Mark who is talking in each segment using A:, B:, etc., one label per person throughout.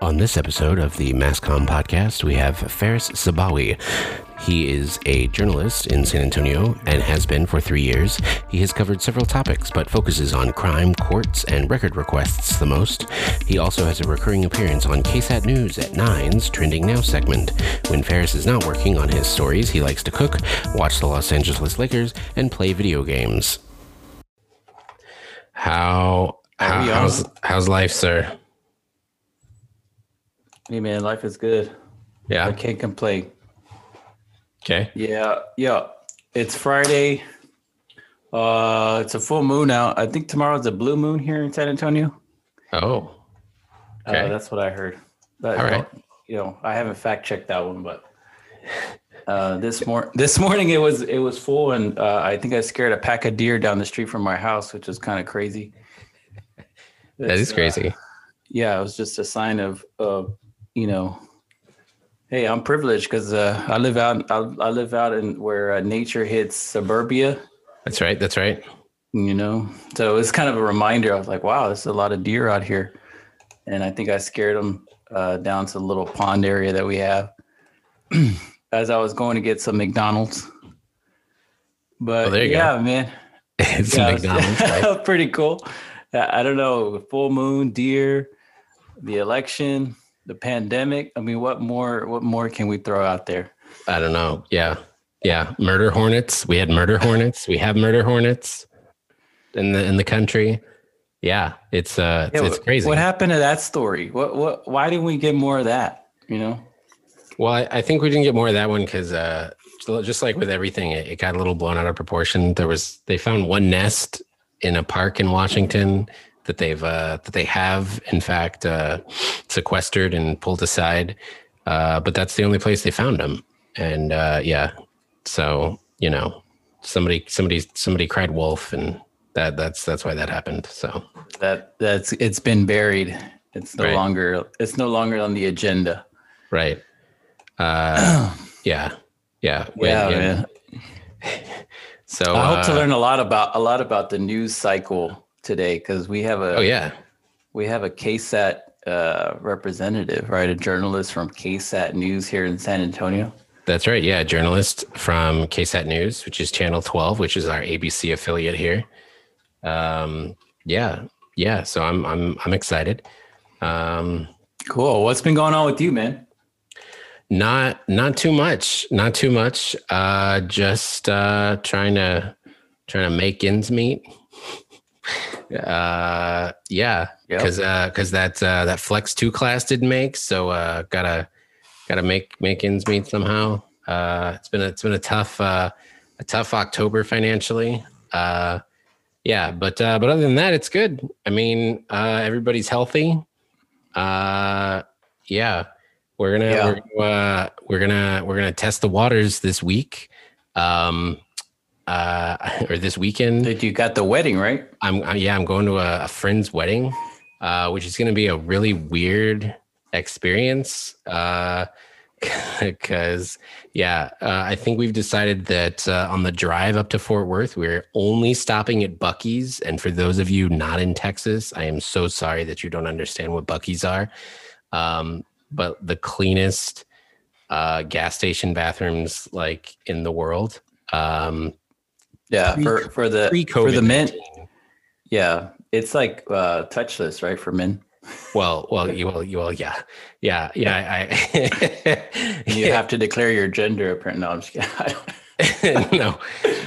A: On this episode of the Masscom podcast, we have Ferris Sabawi. He is a journalist in San Antonio and has been for three years. He has covered several topics, but focuses on crime, courts, and record requests the most. He also has a recurring appearance on KSAT News at 9's Trending Now segment. When Ferris is not working on his stories, he likes to cook, watch the Los Angeles Lakers, and play video games. How, how how's, how's life, sir?
B: Hey man, life is good.
A: Yeah.
B: I can't complain.
A: Okay.
B: Yeah, yeah. It's Friday. Uh it's a full moon out. I think tomorrow's a blue moon here in San Antonio.
A: Oh.
B: Okay. Uh, that's what I heard.
A: But, All right.
B: You know, I haven't fact checked that one, but uh, this mor- this morning it was it was full, and uh, I think I scared a pack of deer down the street from my house, which was kind of crazy.
A: that is crazy.
B: Uh, yeah, it was just a sign of of you know, hey, I'm privileged because uh, I live out I, I, live out in where uh, nature hits suburbia.
A: That's right. That's right.
B: You know, so it's kind of a reminder. I was like, wow, there's a lot of deer out here, and I think I scared them uh, down to the little pond area that we have as I was going to get some McDonald's. But yeah, go. man,
A: it's yeah, McDonald's. Right?
B: pretty cool. I don't know, full moon, deer, the election the pandemic. I mean, what more? What more can we throw out there?
A: I don't know. Yeah, yeah. Murder hornets. We had murder hornets. We have murder hornets in the in the country. Yeah, it's uh, it's, yeah, it's crazy.
B: What happened to that story? What what? Why didn't we get more of that? You know.
A: Well, I, I think we didn't get more of that one because uh, just like with everything, it, it got a little blown out of proportion. There was they found one nest in a park in Washington that they've uh, that they have in fact uh, sequestered and pulled aside. Uh, but that's the only place they found him, and uh, yeah, so you know, somebody somebody somebody cried wolf, and that that's that's why that happened. So
B: that that's it's been buried. It's no right. longer it's no longer on the agenda.
A: Right. Uh, yeah. Yeah.
B: Yeah, man.
A: So
B: I hope to uh, learn a lot about a lot about the news cycle today because we have a
A: oh yeah
B: we have a KSAT uh, representative, right? A journalist from KSAT News here in San Antonio.
A: That's right. Yeah, journalist from KSAT News, which is Channel 12, which is our ABC affiliate here. Um, yeah, yeah. So I'm I'm I'm excited. Um,
B: cool. What's been going on with you, man?
A: Not not too much. Not too much. Uh, just uh, trying to trying to make ends meet uh, yeah, because yep. because uh, that uh, that Flex Two class didn't make, so uh, gotta gotta make make ends meet somehow. Uh, it's been a, it's been a tough uh, a tough October financially. Uh, yeah, but uh, but other than that, it's good. I mean, uh, everybody's healthy. Uh, yeah, we're gonna yeah. we're, uh, we're gonna we're gonna test the waters this week. Um, uh, or this weekend.
B: Did you got the wedding right?
A: I'm, I'm yeah, I'm going to a, a friend's wedding, uh, which is going to be a really weird experience. Uh, because yeah, uh, I think we've decided that uh, on the drive up to Fort Worth, we're only stopping at Buc-ee's. And for those of you not in Texas, I am so sorry that you don't understand what Buc-ee's are. Um, but the cleanest uh, gas station bathrooms like in the world. Um,
B: yeah, pre, for for the for the men. Yeah, it's like uh, touchless, right, for men.
A: Well, well, you will, you will, yeah, yeah, yeah.
B: I, you yeah. have to declare your gender. Apparently, no, I'm just
A: kidding. no,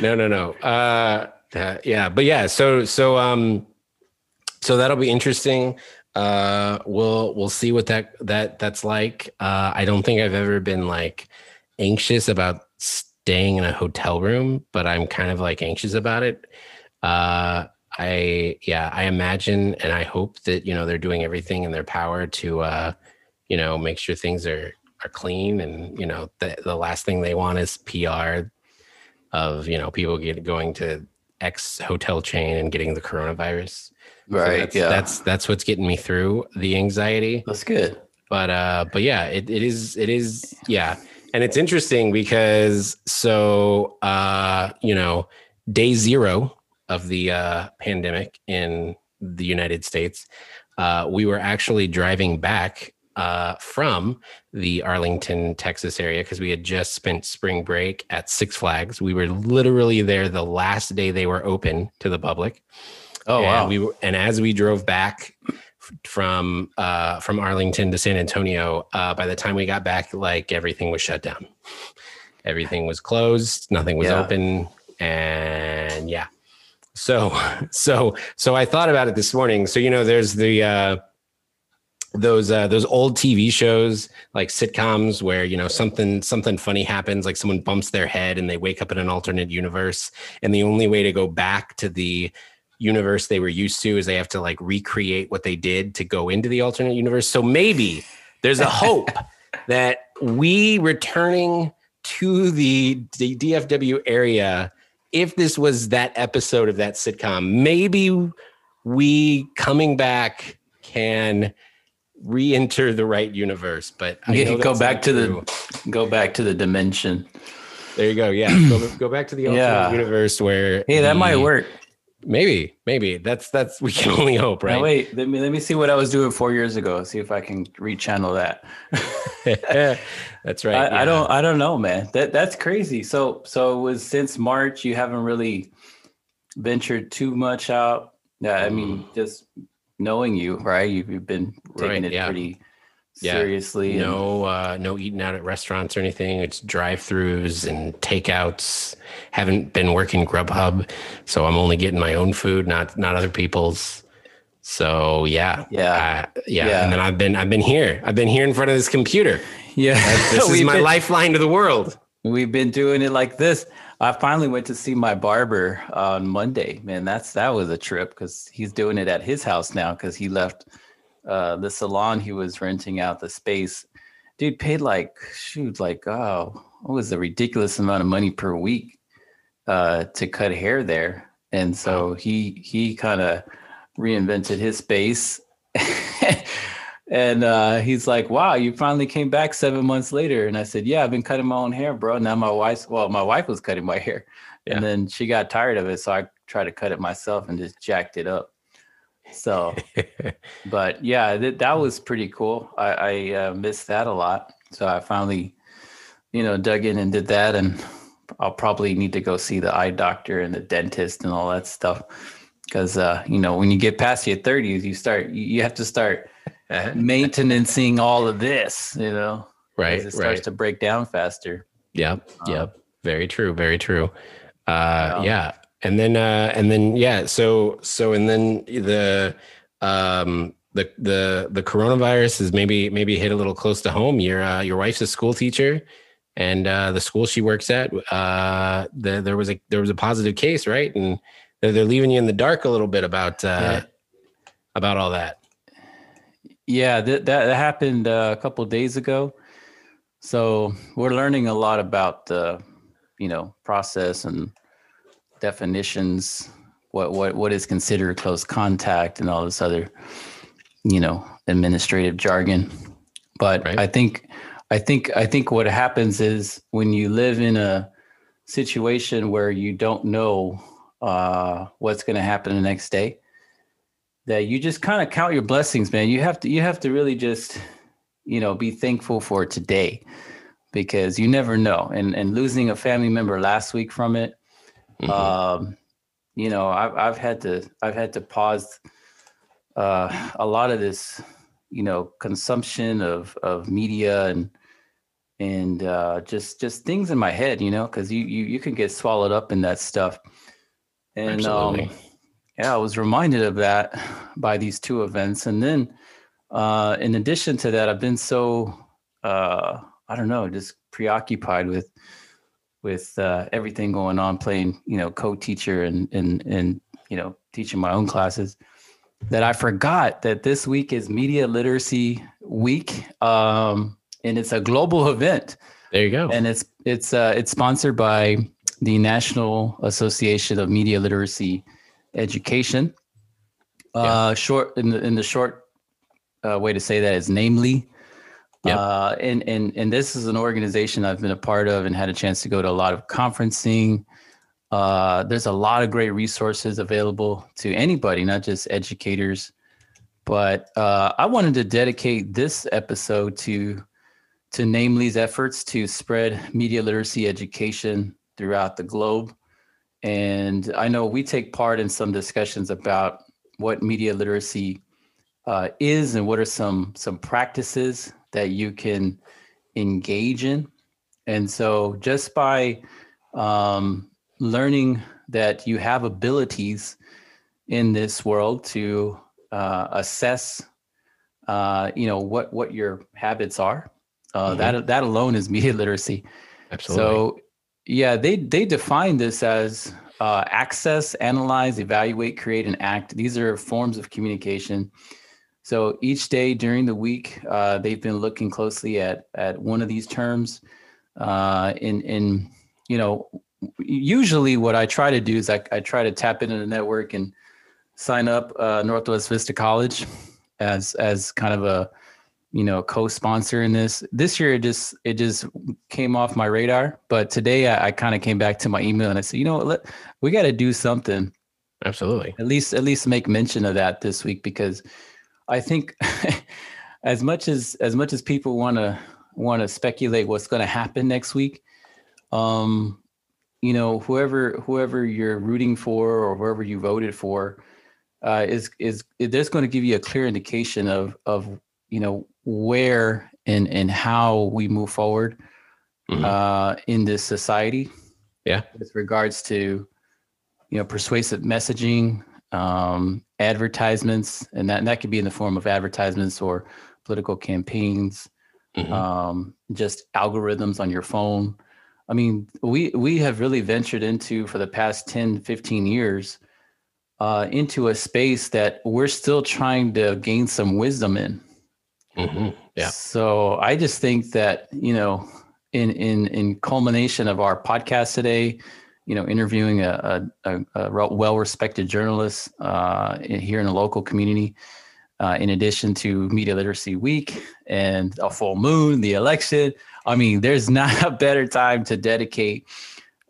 A: no, no, no. Uh, uh, yeah, but yeah. So, so, um, so that'll be interesting. Uh, we'll we'll see what that that that's like. Uh, I don't think I've ever been like anxious about staying in a hotel room, but I'm kind of like anxious about it. Uh, I yeah, I imagine and I hope that you know they're doing everything in their power to uh, you know make sure things are are clean and you know the the last thing they want is PR of you know people get going to X hotel chain and getting the coronavirus.
B: Right. So
A: that's,
B: yeah.
A: That's that's what's getting me through the anxiety.
B: That's good.
A: But uh, but yeah, it, it is it is yeah and it's interesting because so uh, you know, day zero of the uh, pandemic in the United States, uh, we were actually driving back uh, from the Arlington, Texas area because we had just spent spring break at Six Flags. We were literally there the last day they were open to the public.
B: Oh
A: and
B: wow.
A: We were, and as we drove back from uh, from Arlington to San Antonio, uh, by the time we got back, like everything was shut down. Everything was closed. Nothing was
B: Yeah.
A: open, and yeah. So so so I thought about it this morning. So you know, there's the uh, those uh, those old TV shows like sitcoms where you know something something funny happens, like someone bumps their head and they wake up in an alternate universe, and the only way to go back to the universe they were used to is they have to like recreate what they did to go into the alternate universe. So maybe there's a hope that we returning to the, the DFW area, if this was that episode of that sitcom, maybe we coming back can re-enter the right universe. But I
B: Yeah, go back to
A: true.
B: the go back to the dimension.
A: There you go. Yeah, go, go back to the alternate
B: Yeah.
A: universe where
B: Hey, that
A: the-
B: might work.
A: Maybe, maybe that's that's we can only hope,
B: Now,
A: right?
B: wait, let me let me see what I was doing four years ago. See if I can rechannel that.
A: that's right.
B: I,
A: yeah.
B: I don't I don't know, man. That that's crazy. So so it was since March you haven't really ventured too much out. Yeah, I mean mm. just knowing you, right? You've, you've been taking
A: Right,
B: it
A: yeah.
B: pretty
A: Yeah.
B: seriously.
A: No, uh, no eating out at restaurants or anything. It's drive-throughs and takeouts. Haven't been working Grubhub, so I'm only getting my own food, not not other people's. So yeah,
B: Yeah.
A: uh, yeah.
B: Yeah.
A: And then I've been I've been here. I've been here in front of this computer.
B: yeah.
A: This is my
B: been-
A: lifeline to the world.
B: We've been doing it like this. I finally went to see my barber on Monday. Man, that's that was a trip because he's doing it at his house now because he left uh, the salon he was renting out the space. Dude paid like shoot, like oh, what was a ridiculous amount of money per week uh, to cut hair there, and so he he kind of reinvented his space. And uh, he's like, "Wow, you finally came back seven months later." And I said, "Yeah, I've been cutting my own hair, bro. Now my wife's well, my wife was cutting my hair,
A: Yeah.
B: and then she got tired of it, so I tried to cut it myself and just jacked it up. So, but yeah, that that was pretty cool. I, I uh, missed that a lot, so I finally, you know, dug in and did that, and I'll probably need to go see the eye doctor and the dentist and all that stuff, because uh, you know, when you get past your thirties, you start you, have to start maintaining all of this, you know,
A: right,
B: it starts
A: right.
B: to break down faster.
A: Yep.
B: Um,
A: Yep. Very true. Very true. Uh,
B: yeah.
A: And then, uh, and then, yeah. So, so, and then the, um, the, the, the coronavirus is maybe, maybe hit a little close to home. Your, uh, your wife's a school teacher and, uh, the school she works at, uh, the, there was a, there was a positive case, right? And they're, they're leaving you in the dark a little bit about, uh,
B: Yeah.
A: about all that.
B: Yeah, that that, that happened uh, a couple days ago. So we're learning a lot about the, you know, process and definitions. What what what is considered close contact and all this other, you know, administrative jargon. But
A: Right.
B: I think, I think, I think what happens is when you live in a situation where you don't know uh, what's going to happen the next day that you just kind of count your blessings man you have to you have to really just you know be thankful for today because you never know and and losing a family member last week from it
A: Mhm.
B: um you know i've i've had to i've had to pause uh a lot of this you know consumption of of media and and uh just just things in my head you know because you, you you can get swallowed up in that stuff and um yeah, I was reminded of that by these two events. And then, uh, in addition to that, I've been so, uh, I don't know, just preoccupied with, with uh, everything going on, playing, you know, co-teacher and, and, and, you know, teaching my own classes that I forgot that this week is Media Literacy Week. Um, and it's a global event
A: There you go.
B: and it's it's uh, it's sponsored by the National Association of Media Literacy Education. Uh, short in the in the short uh, way to say that is NAMLE.
A: Yep.
B: Uh, and and and this is an organization I've been a part of and had a chance to go to a lot of conferencing. Uh, there's a lot of great resources available to anybody, not just educators, But uh, I wanted to dedicate this episode to to NAMLE's efforts to spread media literacy education throughout the globe. And I know we take part in some discussions about what media literacy uh, is and what are some some practices that you can engage in. And so just by um, learning that you have abilities in this world to uh, assess, uh, you know, what what your habits are. Uh, mm-hmm. That that alone is media literacy.
A: Absolutely.
B: So, yeah, they they define this as uh, access, analyze, evaluate, create, and act. These are forms of communication. So each day during the week, uh, they've been looking closely at at one of these terms. Uh, in in you know, usually what I try to do is I, I try to tap into the network and sign up uh, Northwest Vista College as as kind of a you know co-sponsor in this. This year it just it just came off my radar, but today I, I kind of came back to my email and I said, you know, let we got to do something.
A: Absolutely.
B: At least at least make mention of that this week because I think as much as as much as people want to want to speculate what's going to happen next week, um, you know, whoever whoever you're rooting for or whoever you voted for, uh, is is there's going to give you a clear indication of of you know where and and how we move forward mm-hmm. uh, in this society.
A: Yeah,
B: with regards to you know persuasive messaging, um, advertisements, and that and that could be in the form of advertisements or political campaigns, mm-hmm. um, just algorithms on your phone. I mean, we we have really ventured into for the past 10, 15 years uh, into a space that we're still trying to gain some wisdom in.
A: Mm-hmm. Yeah.
B: So I just think that you know, in in in culmination of our podcast today, you know, interviewing a, a, a well-respected journalist uh, here in the local community, uh, in addition to Media Literacy Week and a full moon, the election. I mean, there's not a better time to dedicate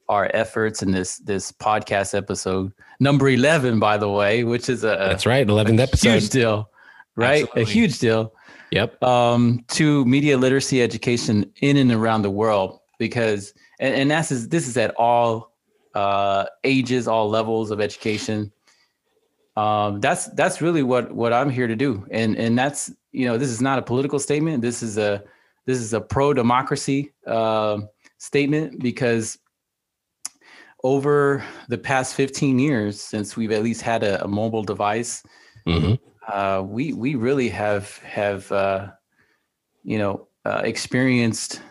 B: our efforts in this this podcast episode. Number 11 by the way which is a
A: that's right 11th episode
B: huge deal right? Absolutely. a huge deal.
A: Yep.
B: Um to media literacy education in and around the world because and, and that's this is at all uh, ages, all levels of education. Um, that's that's really what what I'm here to do, and and that's you know this is not a political statement. This is a this is a pro democracy uh, statement because over the past 15 years since we've at least had a, a mobile device, mm-hmm. uh, we we really have have uh, you know uh, experienced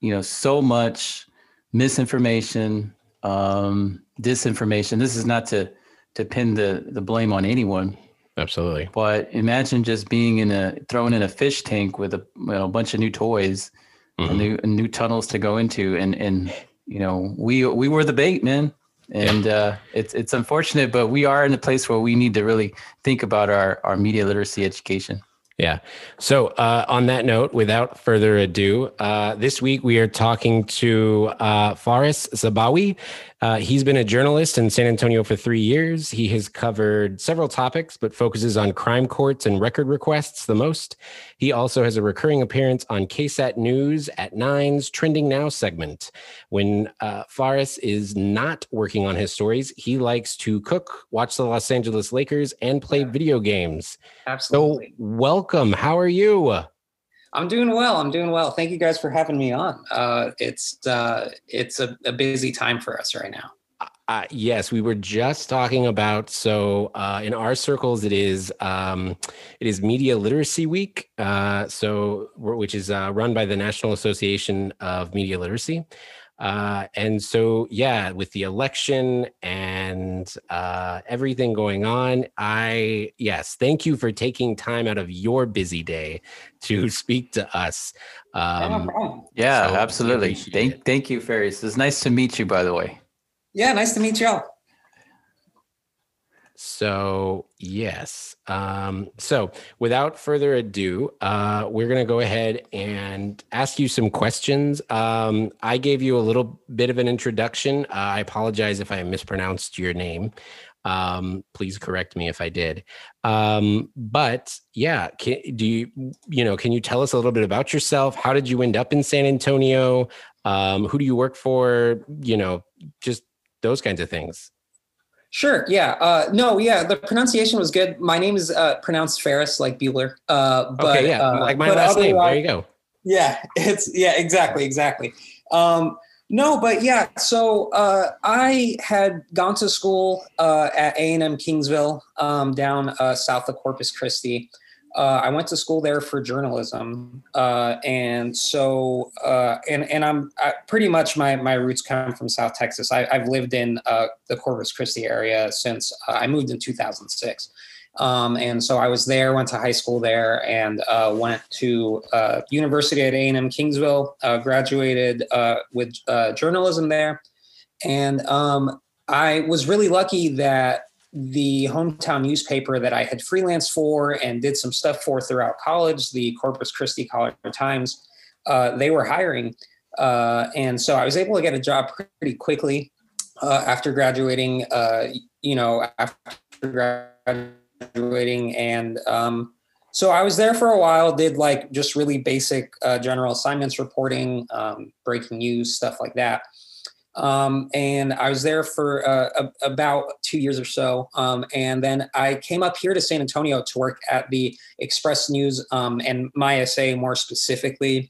B: you know so much misinformation, um, disinformation. This is not to to pin the the blame on anyone.
A: Absolutely.
B: But imagine just being in a thrown in a fish tank with a you know, a bunch of new toys, mm-hmm. new new tunnels to go into, and and you know we we were the bait, man. And yeah. uh, it's it's unfortunate, but we are in a place where we need to really think about our our media literacy education.
A: Yeah. So, uh, on that note, without further ado, uh, this week we are talking to uh, Faris Sabawi. Uh, he's been a journalist in San Antonio for three years. He has covered several topics, but focuses on crime courts and record requests the most. He also has a recurring appearance on KSAT News at Nine's Trending Now segment. When uh, Faris is not working on his stories, he likes to cook, watch the Los Angeles Lakers, and play yeah. video games.
C: Absolutely.
A: So, welcome. How are you?
C: I'm doing well. I'm doing well. Thank you guys for having me on. Uh, it's uh, it's a, a, busy time for us right now.
A: Uh, yes, we were just talking about. So uh, in our circles, it is um, it is Media Literacy Week. Uh, so which is uh, run by the National Association of Media Literacy. Uh, and so, yeah, with the election and uh, everything going on, I, yes, thank you for taking time out of your busy day to speak to us.
B: Um, yeah, so absolutely. Thank, thank you, Faris. It's nice to meet you, by the way.
C: Yeah, nice to meet y'all.
A: So, yes. Um, so, without further ado, uh, we're going to go ahead and ask you some questions. Um, I gave you a little bit of an introduction. Uh, I apologize if I mispronounced your name. Um, please correct me if I did. Um, but yeah, can, do you you know can you tell us a little bit about yourself? How did you end up in San Antonio? Um, who do you work for? You know, just those kinds of things.
C: Sure. Yeah. Uh, no. Yeah. The pronunciation was good. My name is uh, pronounced Ferris, like Bueller. Uh, but,
A: okay. Yeah.
C: Uh,
A: like my last name. There you go.
C: Yeah. It's yeah. Exactly. Exactly. Um, no, but yeah. So uh, I had gone to school uh, at A and M Kingsville um, down uh, south of Corpus Christi. Uh, I went to school there for journalism, uh, and so uh, and and I'm I, pretty much my my roots come from South Texas. I, have lived in uh, the Corpus Christi area since uh, I moved in 2006, um, and so I was there, went to high school there, and uh, went to University at A&M Kingsville, graduated with journalism there, and um, I was really lucky that the hometown newspaper that I had freelanced for and did some stuff for throughout college, the Corpus Christi Caller-Times, uh, they were hiring. Uh, and so I was able to get a job pretty quickly uh, after graduating, uh, you know, after graduating. And um, so I was there for a while, did like just really basic uh, general assignments reporting, um, breaking news, stuff like that. Um, and I was there for uh, a, about two years or so. Um, and then I came up here to San Antonio to work at the Express News um, and MySA more specifically,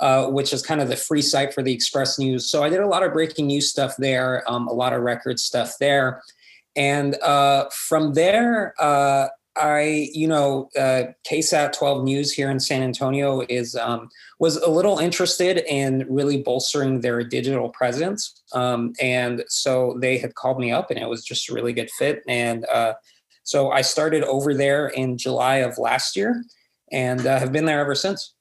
C: uh, which is kind of the free site for the Express News. So I did a lot of breaking news stuff there, um, a lot of record stuff there. And uh, from there, uh, I, you know, uh, KSAT 12 News here in San Antonio is um, was a little interested in really bolstering their digital presence, um, and so they had called me up, and it was just a really good fit. And uh, so I started over there in July of last year, and uh, have been there ever since.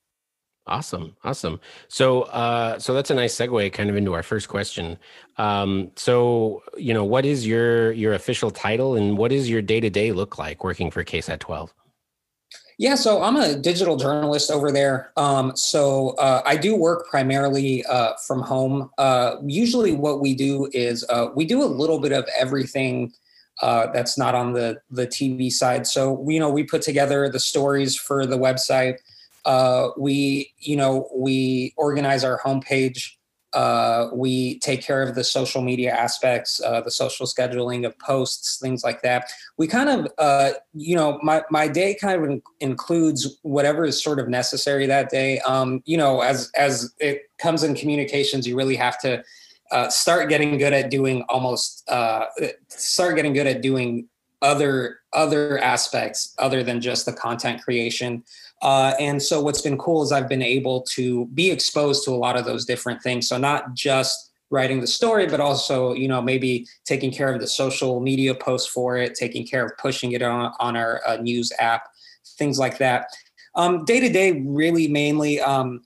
A: Awesome. Awesome. So, uh, so that's a nice segue kind of into our first question. Um, so, you know, what is your, your official title and what does your day to day look like working for KSAT 12?
C: Yeah, so I'm a digital journalist over there. Um, so uh, I do work primarily uh, from home. Uh, usually, what we do is uh, we do a little bit of everything uh, that's not on the the TV side. So you know, we put together the stories for the website. Uh, we, you know, we organize our homepage. Uh, we take care of the social media aspects, uh, the social scheduling of posts, things like that. We kind of, uh, you know, my, my day kind of in, includes whatever is sort of necessary that day. Um, you know, as as it comes in communications, you really have to uh, start getting good at doing almost uh, start getting good at doing other other aspects other than just the content creation. Uh, and so what's been cool is I've been able to be exposed to a lot of those different things. So not just writing the story, but also, you know, maybe taking care of the social media posts for it, taking care of pushing it on, on our uh, news app, things like that. Day to day, really mainly, um,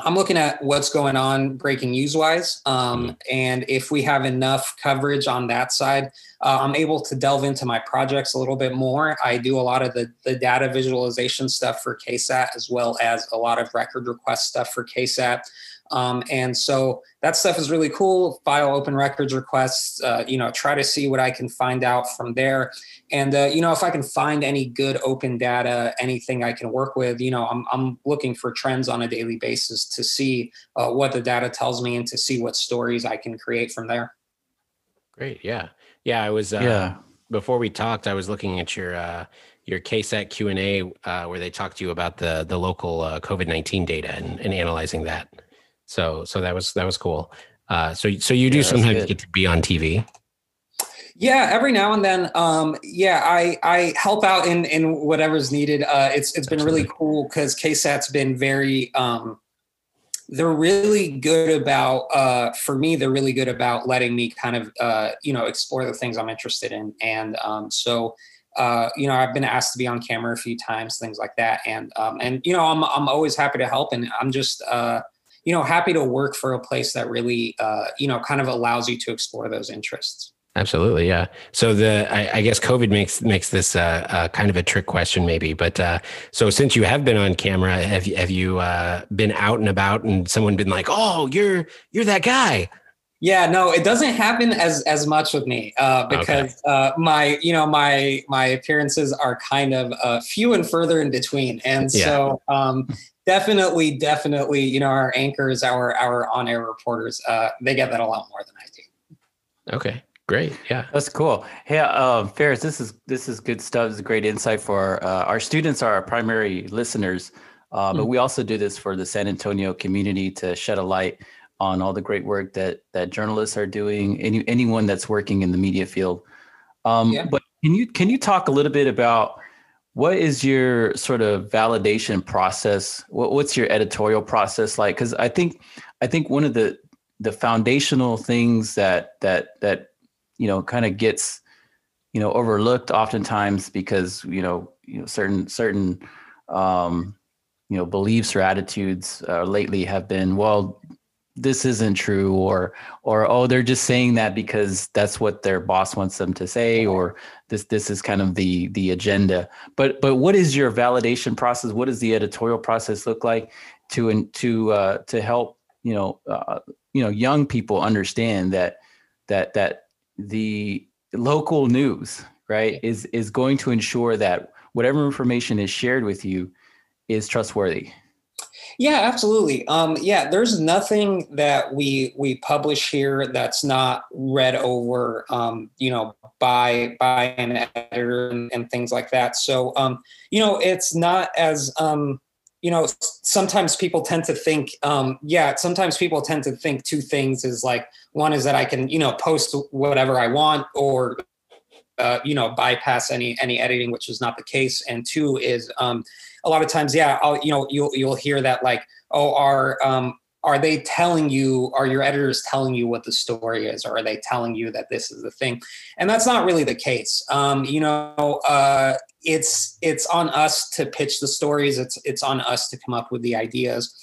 C: I'm looking at what's going on breaking news wise. Um, mm-hmm. and if we have enough coverage on that side, uh, I'm able to delve into my projects a little bit more. I do a lot of the, the data visualization stuff for KSAT as well as a lot of record request stuff for KSAT. Um, and so that stuff is really cool. File open records requests, uh, you know, try to see what I can find out from there. And, uh, you know, if I can find any good open data, anything I can work with, you know, I'm, I'm looking for trends on a daily basis to see uh, what the data tells me and to see what stories I can create from there.
A: Great. Yeah. Yeah. I was, uh, yeah. before we talked, I was looking at your, uh, your KSAT Q and A, uh, where they talked to you about the the local uh, COVID nineteen data and, and analyzing that. So so that was that was cool. Uh, so so you do yeah, sometimes get to be on TV.
C: Yeah, every now and then. Um, yeah, I I help out in in whatever's needed. Uh, it's it's been Absolutely. really cool because KSAT's been very. Um, they're really good about uh, for me. They're really good about letting me kind of uh, you know explore the things I'm interested in, and um, so uh, you know, I've been asked to be on camera a few times, things like that. And, um, and, you know, I'm, I'm always happy to help and I'm just, uh, you know, happy to work for a place that really, uh, you know, kind of allows you to explore those interests.
A: Absolutely, yeah. So the I, I guess COVID makes makes this uh, uh, kind of a trick question, maybe. But uh, so since you have been on camera, have have you uh, been out and about, and someone been like, "Oh, you're you're that guy"?
C: Yeah, no, it doesn't happen as as much with me uh, because okay. uh, my you know my my appearances are kind of uh, few and further in between, and yeah. so um, definitely, definitely, you know, our anchors, our our on air reporters, uh, they get that a lot more than I do.
A: Okay, great, yeah,
B: that's cool. Hey, uh, Ferris, this is this is good stuff. This is great insight for uh, our students, are our primary listeners, uh, but hmm. we also do this for the San Antonio community to shed a light on all the great work that that journalists are doing. Any anyone that's working in the media field. Um, yeah. But can you can you talk a little bit about what is your sort of validation process? What, what's your editorial process like? Because I think I think one of the the foundational things that that that you know kind of gets you know overlooked oftentimes because you know you know certain certain um, you know beliefs or attitudes uh, lately have been well this isn't true or or oh they're just saying that because that's what their boss wants them to say or this this is kind of the the agenda. But but what is your validation process? What does the editorial process look like to and to uh, to help you know uh, you know young people understand that that that the local news right is is going to ensure that whatever information is shared with you is trustworthy
C: yeah, absolutely. Um, yeah, there's nothing that we we publish here that's not read over, um, you know, by by an editor and, and things like that. So, um, you know, it's not as um, you know, sometimes people tend to think, um, yeah, sometimes people tend to think two things is like one is that I can, you know, post whatever I want or uh, you know bypass any any editing, which is not the case. And two is um, a lot of times, yeah, I'll, you know, you'll you'll hear that like, oh, our, um, are they telling you? Are your editors telling you what the story is, or are they telling you that this is the thing? And that's not really the case. Um, you know, uh, it's it's on us to pitch the stories. It's it's on us to come up with the ideas.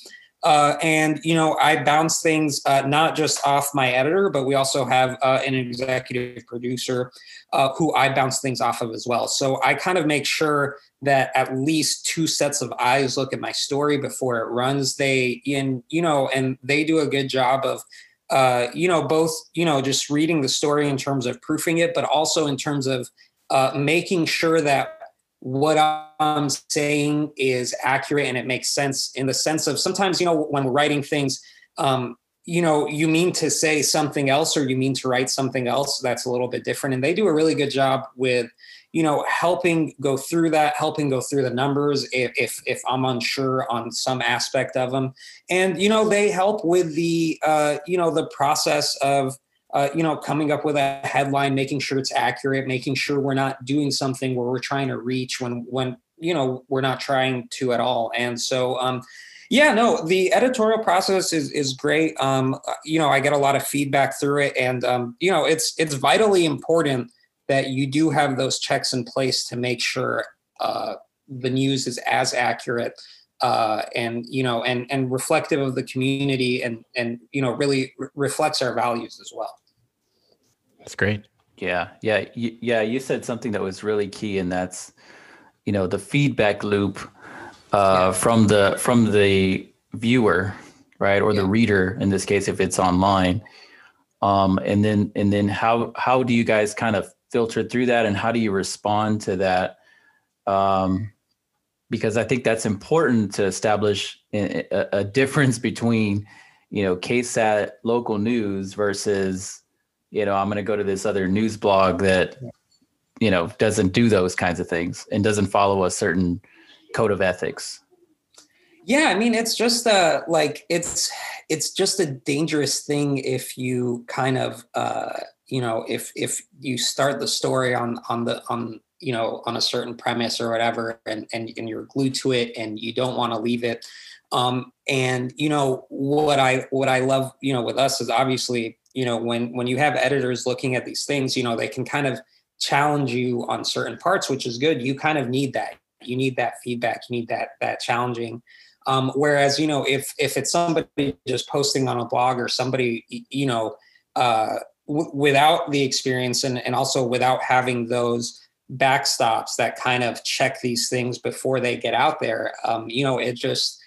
C: Uh, and you know, I bounce things uh, not just off my editor, but we also have uh, an executive producer uh, who I bounce things off of as well. So I kind of make sure that at least two sets of eyes look at my story before it runs. They in you know, and they do a good job of uh, you know both you know just reading the story in terms of proofing it, but also in terms of uh, making sure that what I'm saying is accurate and it makes sense in the sense of sometimes, you know, when we're writing things, um, you know, you mean to say something else or you mean to write something else that's a little bit different. And they do a really good job with, you know, helping go through that, helping go through the numbers if, if, if I'm unsure on some aspect of them. And, you know, they help with the, uh, you know, the process of, uh, you know, coming up with a headline, making sure it's accurate, making sure we're not doing something where we're trying to reach when when you know we're not trying to at all. And so, um, yeah, no, the editorial process is is great. Um, you know, I get a lot of feedback through it, and um, you know, it's it's vitally important that you do have those checks in place to make sure uh, the news is as accurate uh, and you know and and reflective of the community and and you know really re- reflects our values as well
A: that's great
B: yeah yeah yeah you said something that was really key and that's you know the feedback loop uh, yeah. from the from the viewer right or yeah. the reader in this case if it's online um, and then and then how how do you guys kind of filter through that and how do you respond to that um, because I think that's important to establish a, a difference between, you know, KSAT local news versus, you know, I'm going to go to this other news blog that, you know, doesn't do those kinds of things and doesn't follow a certain code of ethics.
C: Yeah, I mean, it's just uh like it's it's just a dangerous thing if you kind of uh you know if if you start the story on on the on you know on a certain premise or whatever and and, and you're glued to it and you don't want to leave it um, and you know what i what i love you know with us is obviously you know when when you have editors looking at these things you know they can kind of challenge you on certain parts which is good. You kind of need that. You need that feedback. You need that that challenging. Um, whereas you know if if it's somebody just posting on a blog or somebody you know uh, w- without the experience and, and also without having those backstops that kind of check these things before they get out there um, you know it just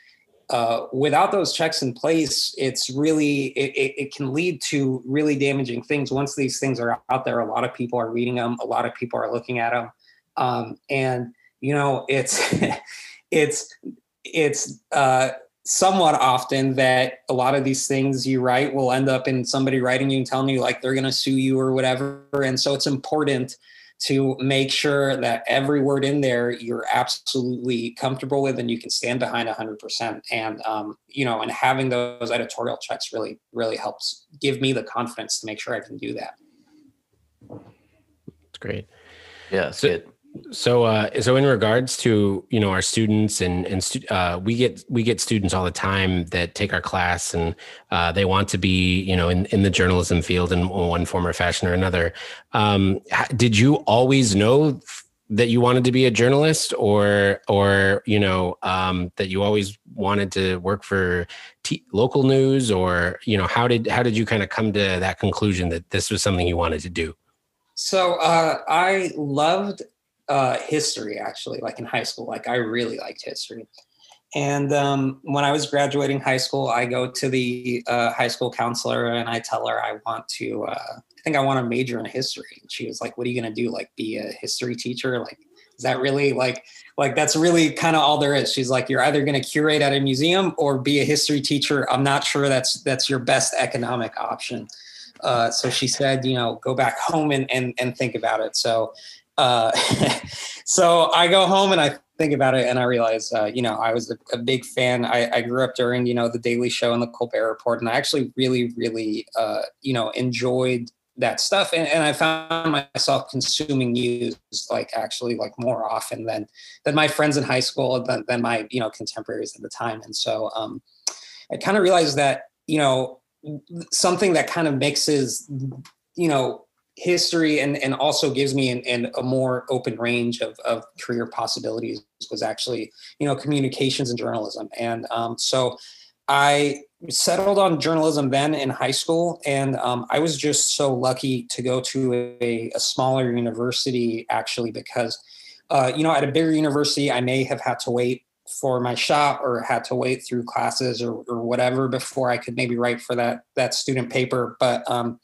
C: uh, without those checks in place, it's really it, it, can lead to really damaging things. Once these things are out there, a lot of people are reading them, a lot of people are looking at them, um, and you know it's it's it's uh, somewhat often that a lot of these things you write will end up in somebody writing you and telling you like they're going to sue you or whatever, and so it's important to make sure that every word in there you're absolutely comfortable with and you can stand behind 100% and um, you know and having those editorial checks really really helps give me the confidence to make sure i can do that.
A: That's great.
B: Yeah
A: so, good so, uh, so in regards to you know our students and and stu- uh, we get we get students all the time that take our class and uh, they want to be you know in, in the journalism field in one form or fashion or another. Um, did you always know that you wanted to be a journalist, or or you know um, that you always wanted to work for t- local news, or you know how did how did you kind of come to that conclusion that this was something you wanted to do?
C: So uh, I loved uh, history actually, like in high school. Like I really liked history. And um, when I was graduating high school, I go to the uh, high school counselor and I tell her I want to, uh, I think I want to major in history. And she was like, "What are you going to do? Like, be a history teacher? Like, is that really like, like that's really kind of all there is?" She's like, "You're either going to curate at a museum or be a history teacher. I'm not sure that's that's your best economic option." Uh, so she said, you know, go back home and, and and think about it. So uh, so I go home and I think about it and I realize, uh, you know, I was a, a big fan. I, I, grew up during, you know, the Daily Show and the Colbert Report, and I actually really, really, uh, you know, enjoyed that stuff. And, and I found myself consuming news like actually like more often than than my friends in high school, than, than my you know contemporaries at the time. And so um, I kind of realized that you know something that kind of mixes you know history and, and also gives me an, an, a more open range of, of career possibilities was actually you know communications and journalism. And um, so i settled on journalism then in high school and um, i was just so lucky to go to a, a smaller university actually because uh, you know at a bigger university i may have had to wait for my shop or had to wait through classes or, or whatever before i could maybe write for that that student paper. But um,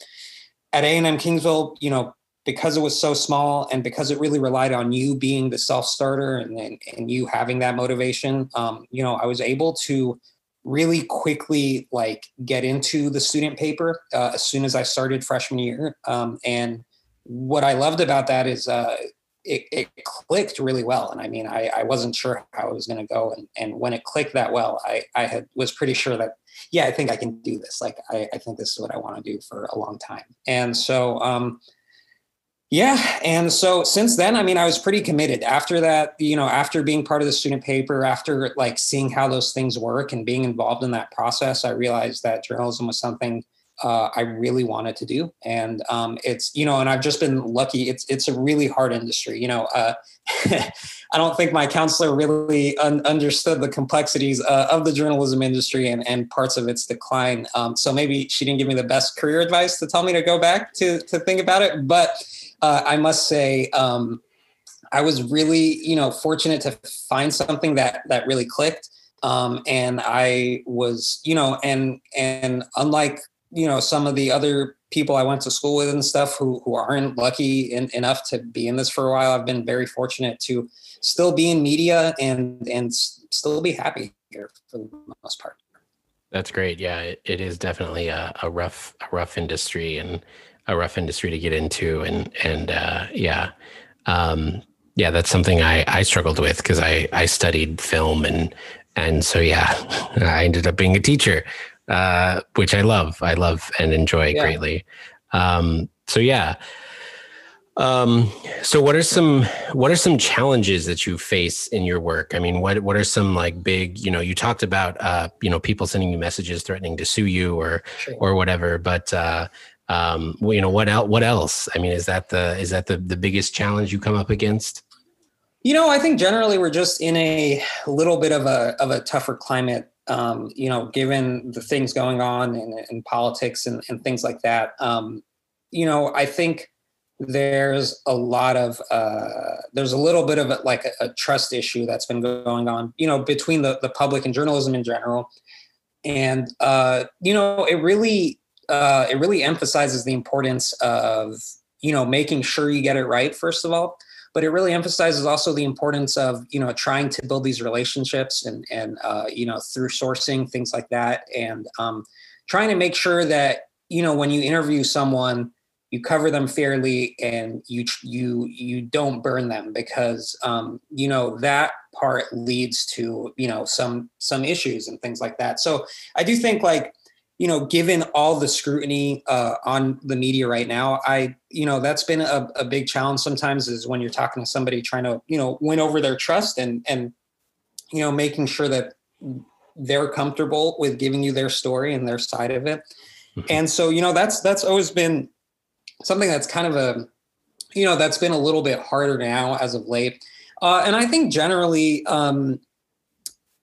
C: at A&M Kingsville, you know, because it was so small and because it really relied on you being the self-starter and, and, and you having that motivation, um, you know, I was able to really quickly like get into the student paper uh, as soon as I started freshman year. Um, and what I loved about that is uh, it, it, clicked really well. And I mean, I, I wasn't sure how it was going to go. And, and when it clicked that well, I, I had was pretty sure that yeah, I think I can do this. Like, I, I think this is what I want to do for a long time. And so, um, yeah. And so since then, I mean, I was pretty committed after that, you know, after being part of the student paper, after like seeing how those things work and being involved in that process, I realized that journalism was something uh, I really wanted to do. And um, it's, you know, and I've just been lucky. It's, it's a really hard industry, you know, uh, I don't think my counselor really un- understood the complexities uh, of the journalism industry and, and parts of its decline. Um, so maybe she didn't give me the best career advice to tell me to go back to, to think about it. But uh, I must say, um, I was really, you know, fortunate to find something that that really clicked. Um, and I was, you know, and and unlike you know some of the other people I went to school with and stuff who who aren't lucky in, enough to be in this for a while. I've been very fortunate to still be in media and and still be happy here for the most part.
A: That's great. Yeah, it, it is definitely a, a rough a rough industry and a rough industry to get into and and uh, yeah. Um, yeah, that's something I, I struggled with because I, I studied film and and so yeah, I ended up being a teacher, uh, which I love. I love and enjoy yeah. greatly. Um, so yeah. Um, so what are some what are some challenges that you face in your work? I mean, what what are some like big, you know, you talked about uh, you know, people sending you messages threatening to sue you or sure. or whatever, but uh um, you know, what else what else? I mean, is that the is that the the biggest challenge you come up against?
C: You know, I think generally we're just in a little bit of a of a tougher climate um, you know, given the things going on in, in politics and, and, things like that. Um, you know, I think there's a lot of uh, there's a little bit of a, like a, a, trust issue that's been going on you know between the, the public and journalism in general and uh, you know it really uh, it really emphasizes the importance of you know making sure you get it right first of all but it really emphasizes also the importance of you know trying to build these relationships and and uh, you know through sourcing things like that. And um, trying to make sure that you know when you interview someone you cover them fairly and you you you don't burn them because um, you know that part leads to you know some some issues and things like that. So i do think like you know given all the scrutiny uh, on the media right now i you know that's been a, a big challenge sometimes is when you're talking to somebody trying to you know win over their trust and and you know making sure that they're comfortable with giving you their story and their side of it mm-hmm. and so you know that's that's always been something that's kind of a you know that's been a little bit harder now as of late uh, and i think generally um,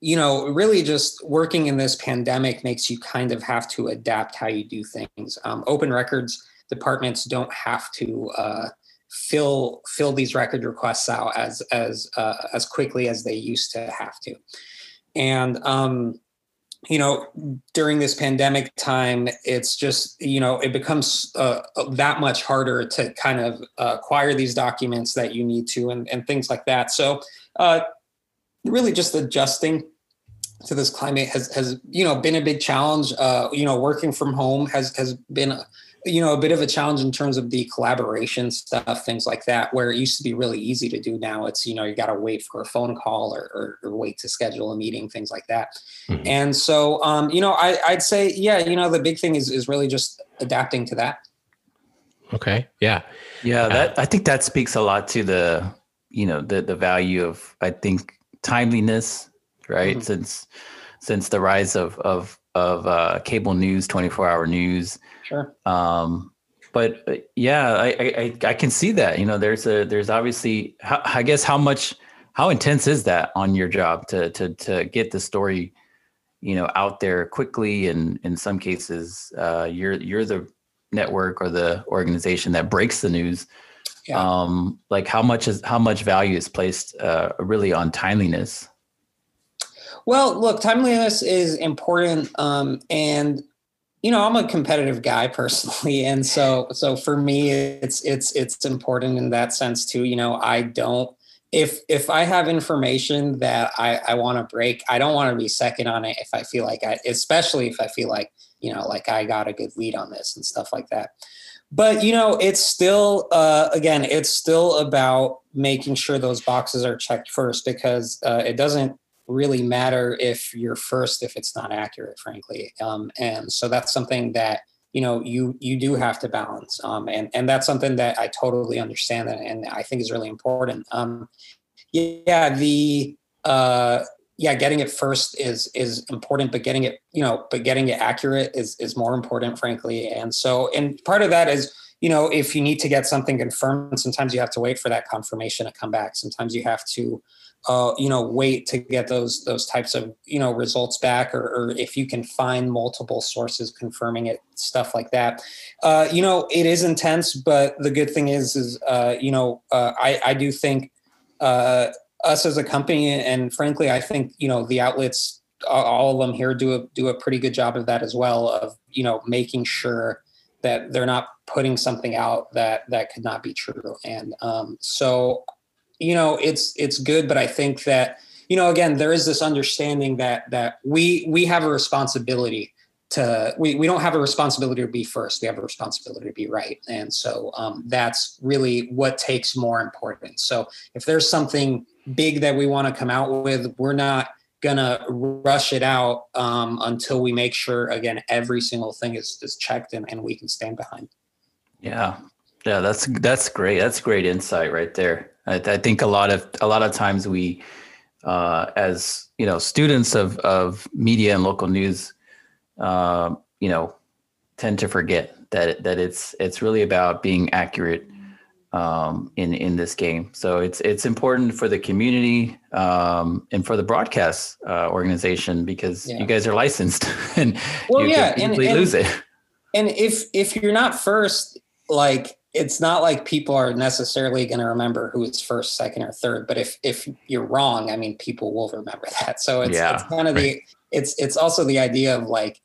C: you know really just working in this pandemic makes you kind of have to adapt how you do things. Um, open records departments don't have to uh, fill fill these record requests out as as uh, as quickly as they used to have to. And um, you know during this pandemic time it's just you know it becomes uh, that much harder to kind of uh, acquire these documents that you need to and, and things like that. So uh, really just adjusting to this climate has has you know been a big challenge. Uh, you know working from home has has been you know a bit of a challenge in terms of the collaboration stuff things like that where it used to be really easy to do. Now it's you know you got to wait for a phone call or, or, or, wait to schedule a meeting things like that. Mm-hmm. and so um, you know I, i'd say yeah you know the big thing is is really just adapting to that.
A: Okay yeah.
B: Yeah that i think that speaks a lot to the you know the the value of i think timeliness right mm-hmm. since since the rise of of of uh, cable news 24 hour news
C: Sure.
B: Um, but uh, yeah, I, I I can see that. You know, there's a there's obviously I guess how much how intense is that on your job to to to get the story, you know, out there quickly and in some cases, uh, you're you're the network or the organization that breaks the news. Yeah. Um, like how much is how much value is placed uh, really on timeliness?
C: Well, look, timeliness is important, um, and you know i'm a competitive guy personally and so so for me it's it's it's important in that sense too you know i don't if if i have information that i i want to break i don't want to be second on it if i feel like i especially if i feel like you know like i got a good lead on this and stuff like that but you know it's still uh, again it's still about making sure those boxes are checked first because uh, it doesn't really matter if you're first if it's not accurate frankly. Um, and so that's something that you know you you do have to balance. Um, and and that's something that i totally understand and, and i think is really important. Um, yeah the uh, yeah getting it first is is important but getting it you know but getting it accurate is is more important frankly. And so and part of that is you know if you need to get something confirmed sometimes you have to wait for that confirmation to come back. Sometimes you have to uh, you know wait to get those those types of you know results back or, or if you can find multiple sources confirming it stuff like that. Uh, you know it is intense but the good thing is is uh, you know uh, I, I do think uh, us as a company and frankly i think you know the outlets all of them here do a do a pretty good job of that as well of you know making sure that they're not putting something out that that could not be true. And um, so you know it's it's good but i think that you know again there is this understanding that that we we have a responsibility to we, we don't have a responsibility to be first we have a responsibility to be right. And so um, that's really what takes more importance. So if there's something big that we want to come out with we're not gonna rush it out um, until we make sure again every single thing is, is checked and, and we can stand behind.
B: Yeah. Yeah that's that's great that's great insight right there. I, I think a lot of a lot of times we, uh, as you know, students of of media and local news, uh, you know, tend to forget that that it's it's really about being accurate um, in in this game. So it's it's important for the community um, and for the broadcast uh, organization because yeah. you guys are licensed and
C: well,
B: you
C: yeah,
B: and, and, lose it.
C: And if if you're not first, like it's not like people are necessarily going to remember who is first, second, or third. But if if you're wrong, I mean, people will remember that. So it's,
B: Yeah,
C: it's kind of
A: right.
C: the it's it's also the idea of like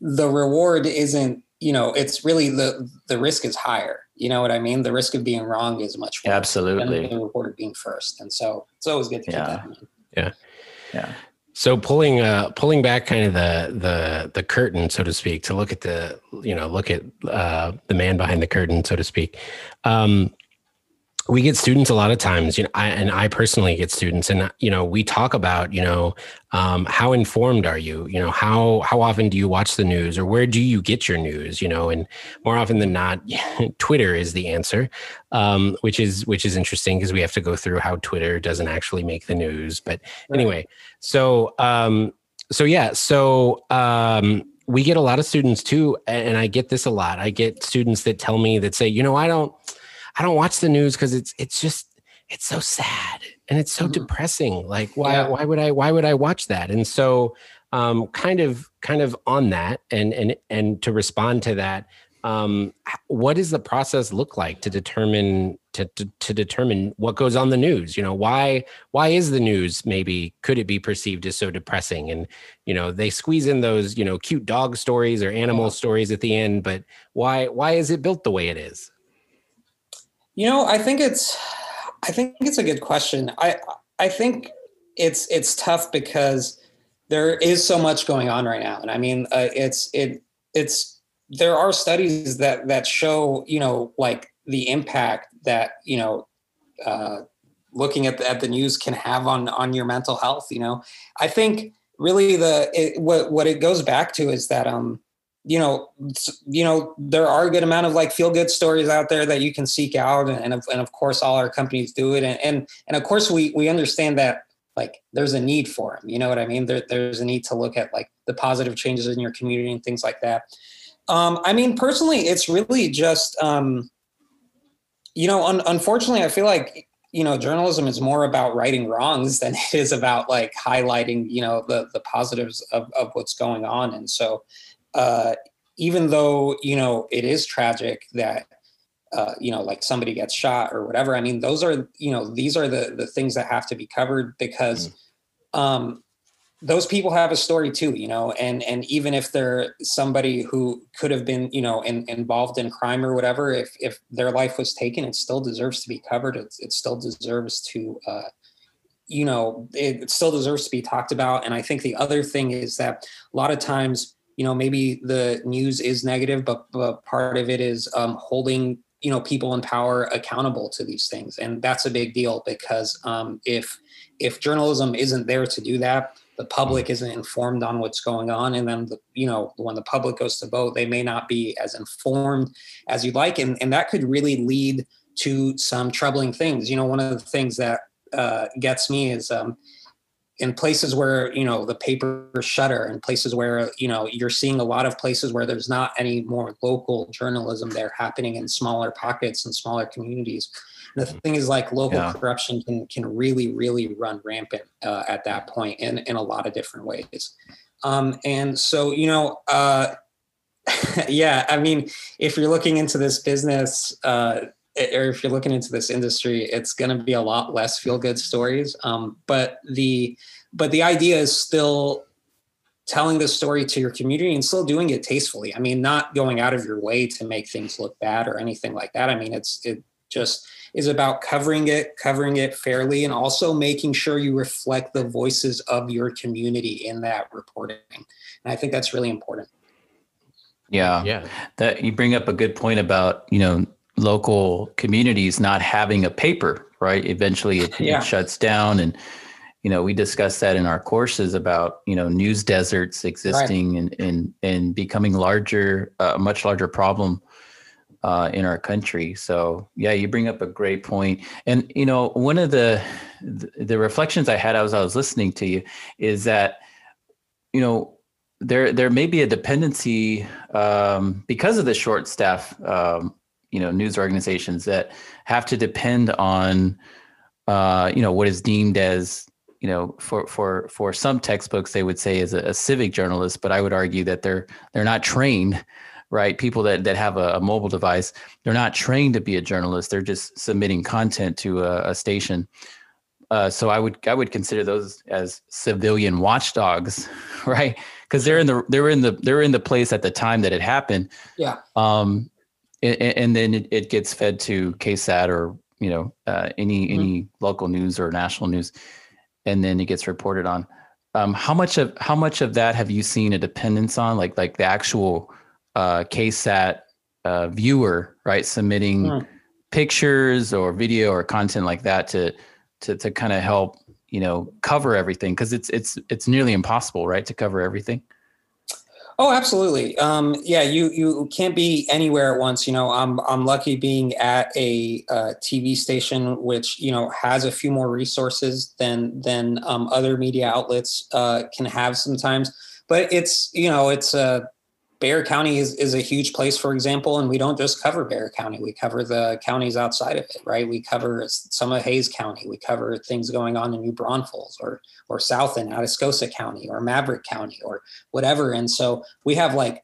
C: the reward isn't you know it's really the the risk is higher. You know what I mean? The risk of being wrong is much more than
B: Absolutely.
C: the reward of being first. And so it's always good to keep
B: Yeah.
C: that in mind.
B: Yeah.
A: So pulling uh pulling back kind of the the the curtain, so to speak, to look at the you know look at uh, the man behind the curtain, so to speak. Um, we get students a lot of times, you know, I, and I personally get students, and you know, we talk about you know um, how informed are you? You know, how how often do you watch the news, or where do you get your news? You know, and more often than not, Twitter is the answer, um, which is which is interesting because we have to go through how Twitter doesn't actually make the news. But anyway, so um, so yeah, so um, we get a lot of students too, and I get this a lot. I get students that tell me that say, you know, I don't, I don't watch the news because it's it's just it's so sad and it's so
C: Mhm.
A: depressing. Like why
C: Yeah.
A: why would I why would I watch that? And so um, kind of kind of on that and and and to respond to that um what does the process look like to determine to, to to determine what goes on the news you know why why is the news maybe could it be perceived as so depressing and you know they squeeze in those you know cute dog stories or animal stories at the end but why why is it built the way it is
C: You know, I think it's I think it's a good question. I I think it's it's tough because there is so much going on right now, and I mean, uh, it's it it's there are studies that that show you know like the impact that you know uh, looking at the, at the news can have on on your mental health. You know, I think really the it, what what it goes back to is that um you know you know there are a good amount of like feel good stories out there that you can seek out and, and, of, and of course all our companies do it and, and and of course we we understand that like there's a need for them you know what i mean? There, there's a need to look at like the positive changes in your community and things like that. Um i mean personally it's really just um you know un- unfortunately i feel like you know journalism is more about righting wrongs than it is about like highlighting you know the the positives of, of what's going on and so uh, even though you know it is tragic that uh, you know like somebody gets shot or whatever i mean those are you know these are the the things that have to be covered because um those people have a story too you know and and even if they're somebody who could have been you know in, involved in crime or whatever if if their life was taken it still deserves to be covered. It, it still deserves to uh you know it, it still deserves to be talked about. And i think the other thing is that a lot of times you know maybe the news is negative but, but part of it is um, holding you know people in power accountable to these things. And that's a big deal because um, if if journalism isn't there to do that the public isn't informed on what's going on. And then the, you know when the public goes to vote they may not be as informed as you'd like. And, and that could really lead to some troubling things. You know one of the things that uh, gets me is um, in places where you know the paper shutter and places where you know you're seeing a lot of places where there's not any more local journalism there happening in smaller pockets and smaller communities. The thing is like local
B: Yeah.
C: corruption can can really really run rampant uh, at that point in in a lot of different ways. Um, and so you know uh, yeah i mean if you're looking into this business uh, or if you're looking into this industry, it's going to be a lot less feel good stories. Um, but the but the idea is still telling the story to your community and still doing it tastefully. I mean, not going out of your way to make things look bad or anything like that. I mean, it's it just is about covering it, covering it fairly, and also making sure you reflect the voices of your community in that reporting. And I think that's really important.
B: Yeah.
A: yeah
B: That you bring up a good point about, you know, local communities not having a paper, right? Eventually it,
C: Yeah.
B: it shuts down. And, you know, we discussed that in our courses about, you know, news deserts existing and, and, and becoming larger, uh, a much larger problem uh, in our country. So yeah, you bring up a great point. And, you know, one of the, the, the reflections I had as I was listening to you is that, you know, there, there may be a dependency um, because of the short staff, um, you know, news organizations that have to depend on, uh, you know, what is deemed as, you know, for for for some textbooks they would say as a, a civic journalist, but I would argue that they're they're not trained right? People that that have a, a, mobile device, they're not trained to be a journalist. They're just submitting content to a, a station. Uh, so I would I would consider those as civilian watchdogs, right? Because they're in the they're in the they're in the place at the time that it happened.
C: Yeah.
B: Um, and, and then it, it, gets fed to KSAT or you know uh, any mm-hmm. any local news or national news, and then it gets reported on. Um, how much of how much of that have you seen a dependence on, like like the actual uh, KSAT uh, viewer, right, submitting mm. pictures or video or content like that to to to kind of help you know cover everything because it's it's it's nearly impossible, right, to cover everything.
C: Oh, absolutely. Um, yeah, you you can't be anywhere at once. You know, I'm I'm lucky being at a uh, TV station which you know has a few more resources than than um, other media outlets uh, can have sometimes. But it's you know it's a Bexar County is, is a huge place, for example, and we don't just cover Bexar County. We cover the counties outside of it, right? We cover some of Hays County. We cover things going on in New Braunfels or or South in Atascosa County or Maverick County or whatever. And so we have like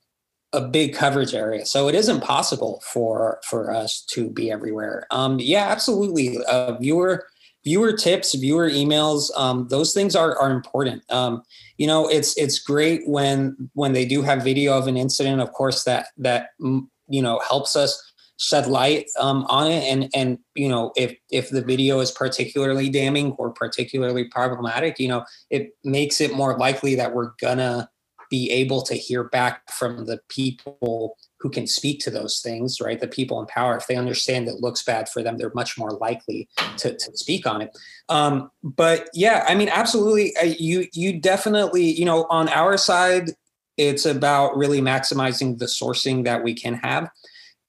C: a big coverage area. So it is impossible for for us to be everywhere. Um, yeah, absolutely. Uh, viewer viewer tips, viewer emails, um, those things are are important. Um, you know it's it's great when when they do have video of an incident of course that that mm, you know helps us shed light um, on it and and you know if if the video is particularly damning or particularly problematic you know it makes it more likely that we're gonna be able to hear back from the people who can speak to those things, right? The people in power, if they understand it looks bad for them, they're much more likely to, to speak on it. Um, but yeah, I mean, absolutely. You you definitely, you know, on our side, it's about really maximizing the sourcing that we can have.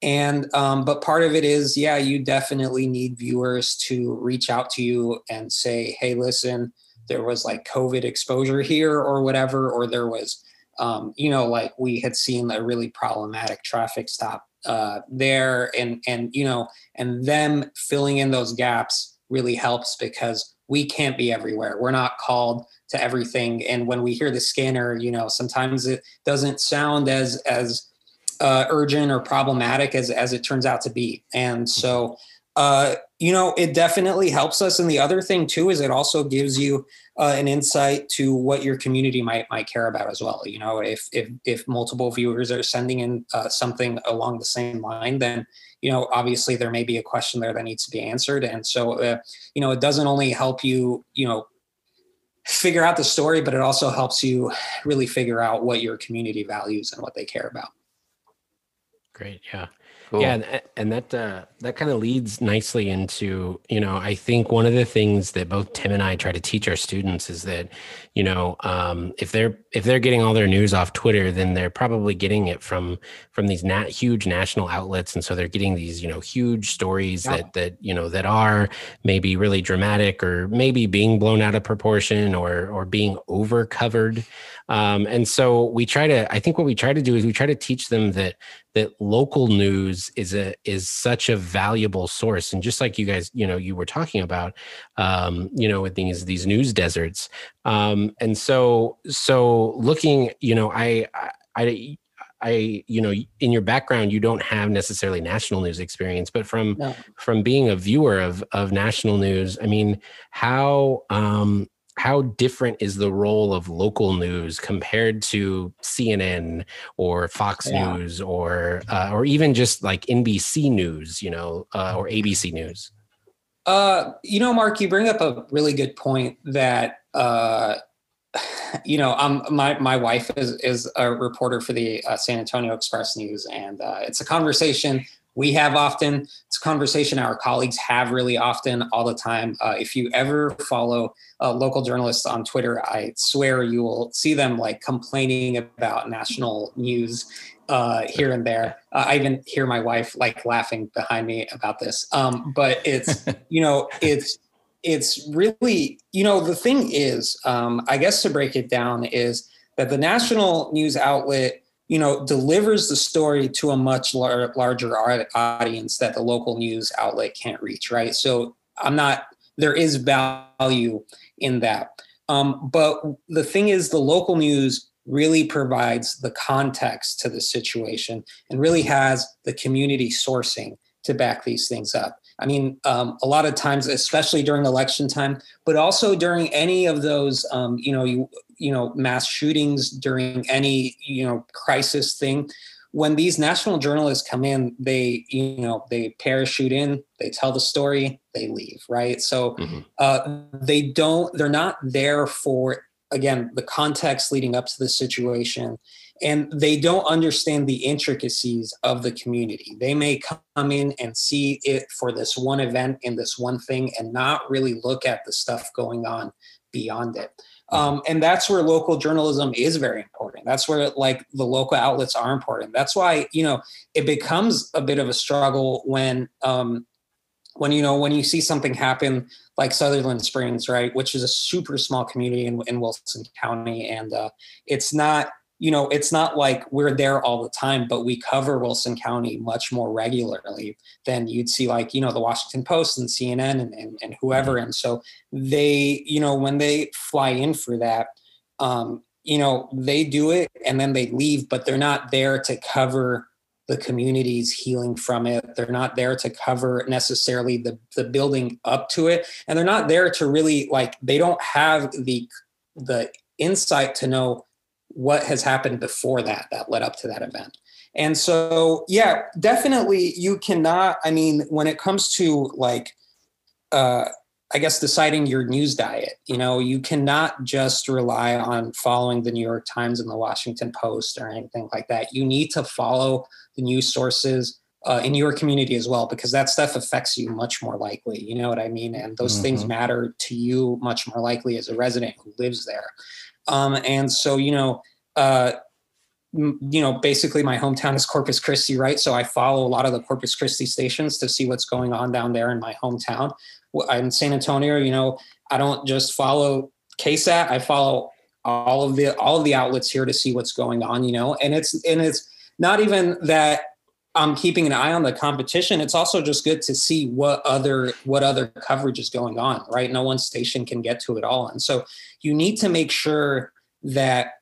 C: And um, but part of it is, yeah, you definitely need viewers to reach out to you and say, hey, listen, there was like COVID exposure here or whatever, or there was um, you know, like we had seen a really problematic traffic stop uh, there, and and you know, and them filling in those gaps really helps because we can't be everywhere. We're not called to everything, and when we hear the scanner, you know, sometimes it doesn't sound as as uh, urgent or problematic as as it turns out to be, and so uh, you know, it definitely helps us. And the other thing too is it also gives you uh, an insight to what your community might might care about as well. You know, if if if multiple viewers are sending in uh, something along the same line, then you know obviously there may be a question there that needs to be answered. And so, uh, you know, it doesn't only help you, you know, figure out the story, but it also helps you really figure out what your community values and what they care about.
A: Great. Yeah. Cool. Yeah, and, and that uh, that kind of leads nicely into you know I think one of the things that both Tim and I try to teach our students is that you know um, if they're if they're getting all their news off Twitter, then they're probably getting it from from these nat- huge national outlets, and so they're getting these you know huge stories yeah. that that you know that are maybe really dramatic or maybe being blown out of proportion or or being over covered. Um, and so we try to, I think what we try to do is we try to teach them that that local news is a is such a valuable source. And just like you guys, you know, you were talking about, um, you know, with these these news deserts. Um, and so so looking, you know, I I I, you know, in your background, you don't have necessarily national news experience, but from no. from being a viewer of of national news, I mean, how um, how different is the role of local news compared to CNN or Fox yeah. News or uh, or even just like NBC News, you know, uh, or ABC News?
C: Uh, you know, Mark, you bring up a really good point that uh, you know, um, my my wife is is a reporter for the uh, San Antonio Express News, and uh, it's a conversation we have often. It's a conversation our colleagues have really often, all the time. Uh, if you ever follow uh, local journalists on Twitter, I swear you will see them like complaining about national news uh, here and there. Uh, I even hear my wife like laughing behind me about this. Um, but it's you know it's it's really you know the thing is um, I guess to break it down is that the national news outlet you know delivers the story to a much lar- larger audience that the local news outlet can't reach right so i'm not there is value in that um, but the thing is the local news really provides the context to the situation and really has the community sourcing to back these things up. I mean, um, a lot of times, especially during election time, but also during any of those, um, you know, you you know, mass shootings during any you know crisis thing. When these national journalists come in, they you know they parachute in, they tell the story, they leave, right? So mm-hmm. uh, they don't, they're not there for again the context leading up to the situation and they don't understand the intricacies of the community. They may come in and see it for this one event and this one thing and not really look at the stuff going on beyond it. Um, and that's where local journalism is very important. That's where like the local outlets are important. That's why you know it becomes a bit of a struggle when um, when you know when you see something happen like Sutherland Springs, right, which is a super small community in, in Wilson County, and uh, it's not you know, it's not like we're there all the time, but we cover Wilson County much more regularly than you'd see like, you know, the Washington Post and CNN and, and, and whoever. Mm-hmm. And so they, you know, when they fly in for that, um, you know, they do it and then they leave, but they're not there to cover the community's healing from it. They're not there to cover necessarily the, the building up to it. And they're not there to really like, they don't have the, the insight to know what has happened before that that led up to that event. And so, yeah, definitely you cannot. I mean, when it comes to like, uh, I guess deciding your news diet, you know, you cannot just rely on following the New York Times and the Washington Post or anything like that. You need to follow the news sources uh, in your community as well, because that stuff affects you much more likely. You know what I mean? And those mm-hmm. things matter to you much more likely as a resident who lives there. Um, and so, you know, uh, you know, basically my hometown is Corpus Christi, right? So I follow a lot of the Corpus Christi stations to see what's going on down there in my hometown. In San Antonio, you know, I don't just follow KSAT, I follow all of the all of the outlets here to see what's going on, you know, and it's and it's not even that I'm keeping an eye on the competition. It's also just good to see what other what other coverage is going on, right? No one station can get to it all. And so you need to make sure that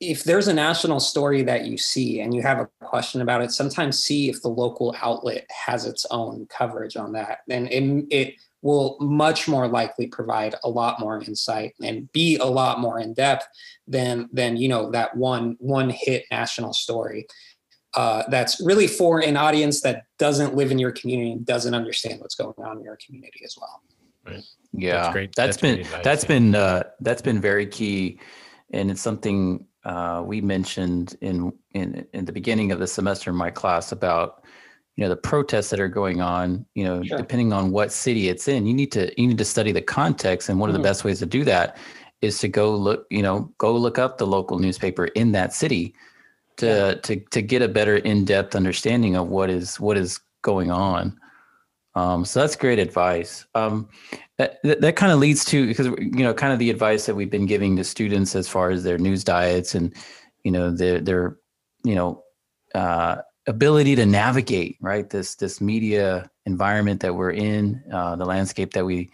C: if there's a national story that you see and you have a question about it, sometimes see if the local outlet has its own coverage on that. And it, it will much more likely provide a lot more insight and be a lot more in depth than than you know that one one hit national story. Uh, that's really for an audience that doesn't live in your community and doesn't understand what's going on in your community as well.
B: Right. Yeah, that's, great. that's, that's been advice, that's yeah. been uh, that's been very key, and it's something uh, we mentioned in, in in the beginning of the semester in my class about you know the protests that are going on. You know, sure. depending on what city it's in, you need to you need to study the context, and one mm-hmm. of the mm-hmm. best ways to do that is to go look you know go look up the local newspaper in that city to yeah. to to get a better in-depth understanding of what is what is going on. Um, so that's great advice. Um, that that kind of leads to because you know kind of the advice that we've been giving to students as far as their news diets and you know their their you know uh, ability to navigate right this this media environment that we're in, uh, the landscape that we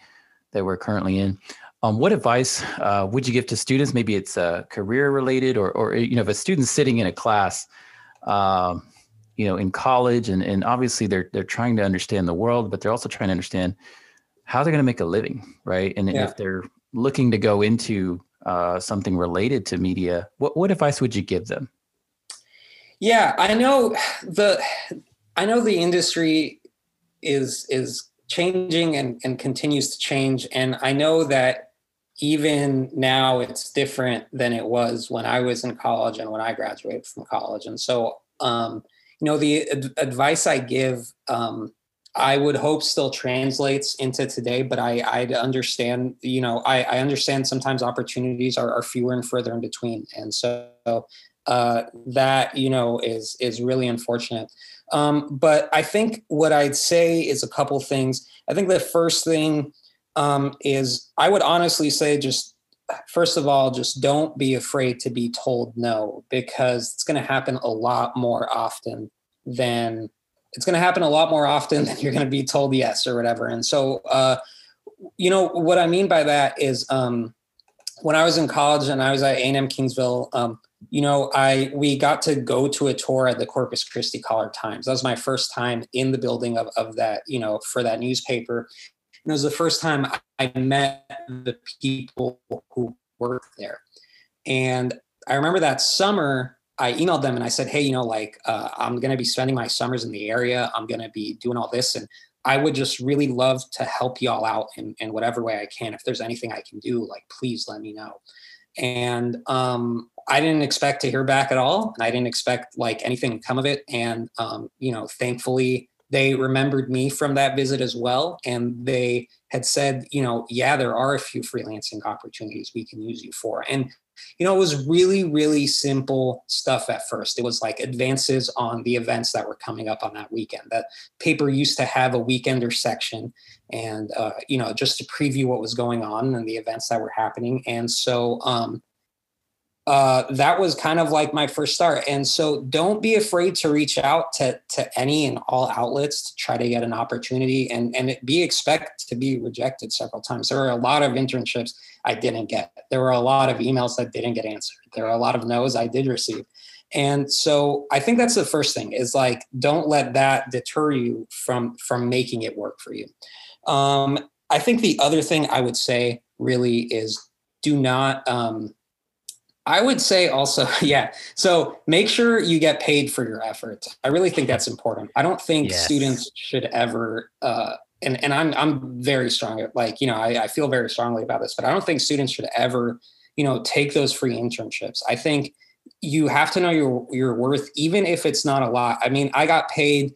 B: that we're currently in. Um, what advice uh, would you give to students? Maybe it's uh, career related, or, or you know, if a student's sitting in a class, um, you know, in college, and, and obviously they're they're trying to understand the world, but they're also trying to understand how they're going to make a living, right? And yeah. if they're looking to go into uh, something related to media, what what advice would you give them?
C: Yeah, I know the I know the industry is is changing and, and continues to change, and I know that even now it's different than it was when I was in college and when I graduated from college. And so, um, you know, the ad- advice I give, um, I would hope still translates into today, but I, I understand, you know, I, I understand sometimes opportunities are, are fewer and further in between. And so uh, that, you know, is, is really unfortunate. Um, but I think what I'd say is a couple things. I think the first thing um, is I would honestly say just first of all, just don't be afraid to be told no because it's going to happen a lot more often than it's going to happen a lot more often than you're going to be told yes or whatever. And so, uh, you know, what I mean by that is, um, when I was in college and I was at A&M Kingsville, um, you know, I we got to go to a tour at the Corpus Christi Caller-Times. That was my first time in the building of, of that, you know, for that newspaper. It was the first time I met the people who work there. And I remember that summer, I emailed them and I said, Hey, you know, like uh, I'm going to be spending my summers in the area. I'm going to be doing all this. And I would just really love to help y'all out in, in whatever way I can. If there's anything I can do, like, please let me know. And um, I didn't expect to hear back at all. And I didn't expect like anything to come of it. And, um, you know, thankfully, they remembered me from that visit as well. And they had said, you know, yeah, there are a few freelancing opportunities we can use you for. And you know, it was really, really simple stuff at first. It was like advances on the events that were coming up on that weekend. That paper used to have a weekender section and, uh, you know, just to preview what was going on and the events that were happening. And so, um, uh, that was kind of like my first start. And so don't be afraid to reach out to, to any and all outlets to try to get an opportunity and, and be expect to be rejected several times. There were a lot of internships I didn't get. There were a lot of emails that didn't get answered. There were a lot of no's I did receive. And so I think that's the first thing is like, don't let that deter you from, from making it work for you. Um, I think the other thing I would say really is do not, um, I would say also, yeah. So make sure you get paid for your efforts. I really think that's important. I don't think yes. students should ever, uh, and, and I'm, I'm very strong at like, you know, I, I feel very strongly about this, but I don't think students should ever, you know, take those free internships. I think you have to know your, your worth, even if it's not a lot. I mean, I got paid,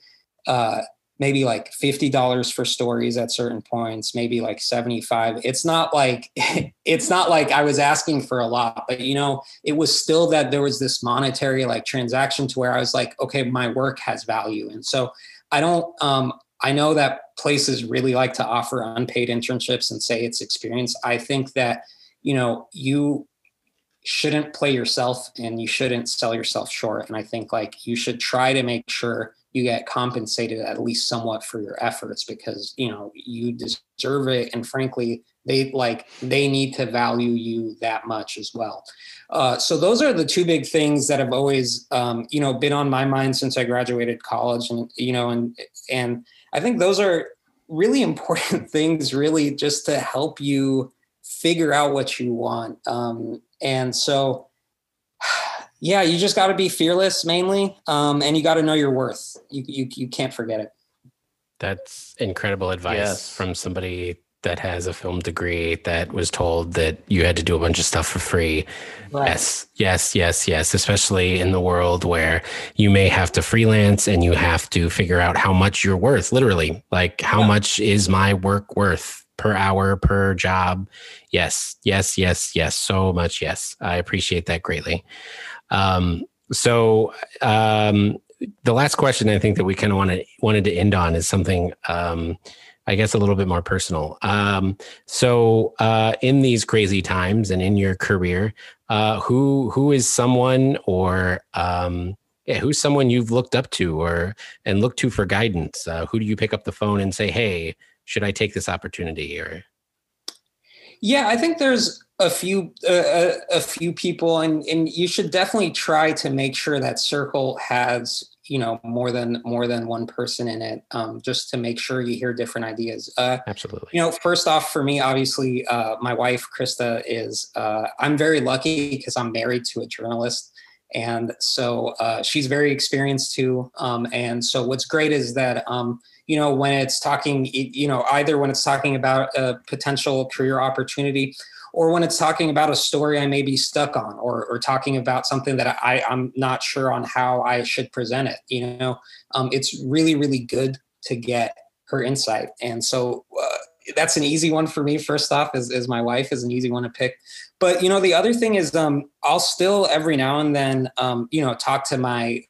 C: uh, maybe like $50 for stories at certain points maybe like 75 it's not like it's not like i was asking for a lot but you know it was still that there was this monetary like transaction to where i was like okay my work has value. And so i don't um i know that places really like to offer unpaid internships and say it's experience. I think that you know you shouldn't play yourself and you shouldn't sell yourself short. And i think like you should try to make sure you get compensated at least somewhat for your efforts because you know you deserve it. And frankly they like they need to value you that much as well. Uh, so those are the two big things that have always um, you know been on my mind since i graduated college and you know and and i think those are really important things really just to help you figure out what you want. Um, and so yeah, you just got to be fearless mainly, um, and you got to know your worth. You, you you can't forget it.
A: That's incredible advice yes. from somebody that has a film degree that was told that you had to do a bunch of stuff for free. Right. Yes, yes, yes, yes. Especially in the world where you may have to freelance and you have to figure out how much you're worth, literally. Like, how yeah. much is my work worth per hour, per job? Yes, yes, yes, yes. So much. Yes. I appreciate that greatly. Um, so um, the last question I think that we kind of wanted wanted to end on is something um, I guess a little bit more personal. Um, so uh, in these crazy times and in your career, uh, who who is someone or um, yeah, who's someone you've looked up to or and looked to for guidance? Uh, who do you pick up the phone and say, "Hey, should I take this opportunity?" Or
C: yeah, I think there's a few uh, a, a, few people, and and you should definitely try to make sure that circle has you know more than more than one person in it, um, just to make sure you hear different ideas.
A: Uh, Absolutely.
C: You know, first off, for me, obviously, uh, my wife Krista is. Uh, I'm very lucky because I'm married to a journalist. And so uh, she's very experienced too. Um, and so what's great is that um, you know when it's talking you know either when it's talking about a potential career opportunity or when it's talking about a story I may be stuck on, or, or talking about something that I, I'm not sure on how I should present it. You know, um, it's really, really good to get her insight. And so uh, that's an easy one for me. First off, is, is my wife is an easy one to pick. But you know, the other thing is, um, I'll still every now and then, um, you know, talk to my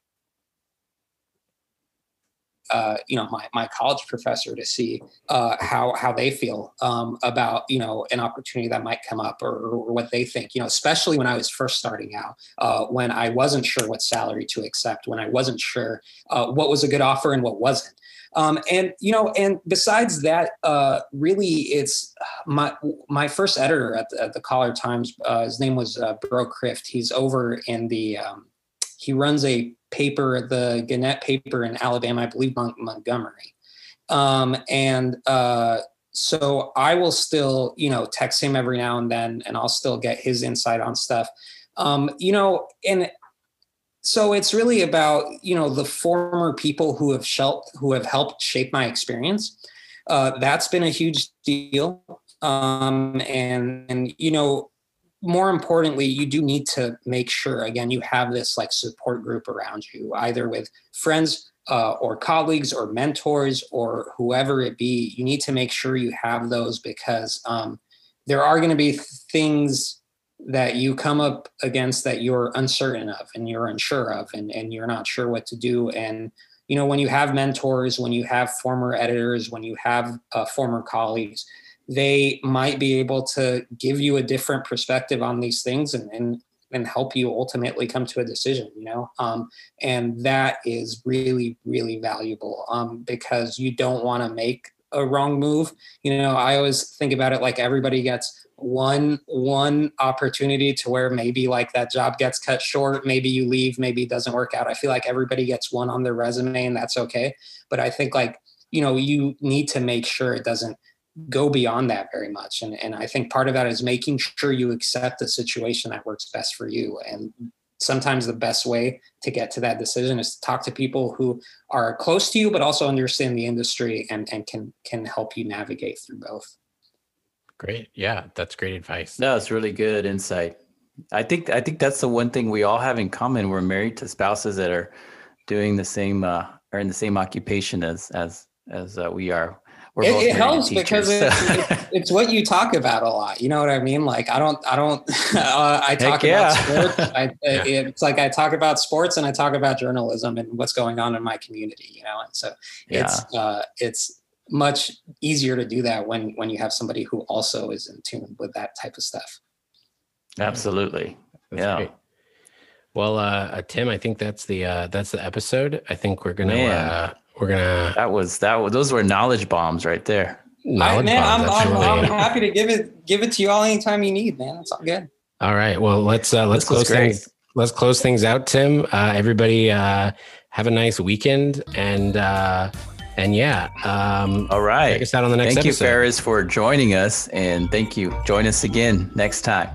C: uh, you know my, my college professor to see uh, how how they feel um, about you know an opportunity that might come up or, or, what they think you know especially when I was first starting out uh, when I wasn't sure what salary to accept when I wasn't sure uh, what was a good offer and what wasn't um, and you know, and besides that, uh, really, it's my my first editor at the, at the Caller-Times. Uh, his name was uh, Bro Krift. He's over in the um, he runs a paper, the Gannett paper in Alabama, I believe Mon- Montgomery, um, and uh, so I will still you know text him every now and then, and I'll still get his insight on stuff. Um, you know, and so it's really about you know the former people who have helped who have helped shape my experience. Uh, that's been a huge deal. Um, and and you know more importantly you do need to make sure again you have this like support group around you either with friends uh, or colleagues or mentors or whoever it be. You need to make sure you have those because um, there are going to be things that you come up against that you're uncertain of and you're unsure of and, and you're not sure what to do. And you know when you have mentors when you have former editors when you have uh, former colleagues they might be able to give you a different perspective on these things and, and and help you ultimately come to a decision you know? Um, and that is really really valuable um, because you don't want to make a wrong move. You know i always think about it like everybody gets one one opportunity to where maybe like that job gets cut short maybe you leave maybe it doesn't work out. I feel like everybody gets one on their resume and that's okay. But i think like you know you need to make sure it doesn't go beyond that very much and, and i think part of that is making sure you accept the situation that works best for you and sometimes the best way to get to that decision is to talk to people who are close to you but also understand the industry and, and can can help you navigate through both
A: Great. Yeah, that's great advice.
B: No, it's really good insight. I think I think that's the one thing we all have in common. We're married to spouses that are doing the same uh, are in the same occupation as as as uh, we are.
C: We're it, it helps because it's, it's, it's, what you talk about a lot. You know what I mean? Like I don't I don't uh, I talk yeah. about sports. I, yeah. It's like I talk about sports and I talk about journalism and what's going on in my community. You know, and so it's yeah. uh, it's much easier to do that when when you have somebody who also is in tune with that type of stuff
B: absolutely that's yeah great.
A: well uh, uh, tim i think that's the uh that's the episode i think we're gonna uh we're gonna
B: that was that was those were knowledge bombs right there
C: knowledge I, man, bombs, I'm, I'm, really... I'm, happy to give it give it to you all anytime you need man it's all good
A: all right well let's uh let's this close things let's close things out tim uh everybody uh have a nice weekend and uh and yeah, um,
B: all right.
A: Check us out on the next
B: thank
A: episode.
B: Thank you, Fares, for joining us, and thank you. Join us again next time.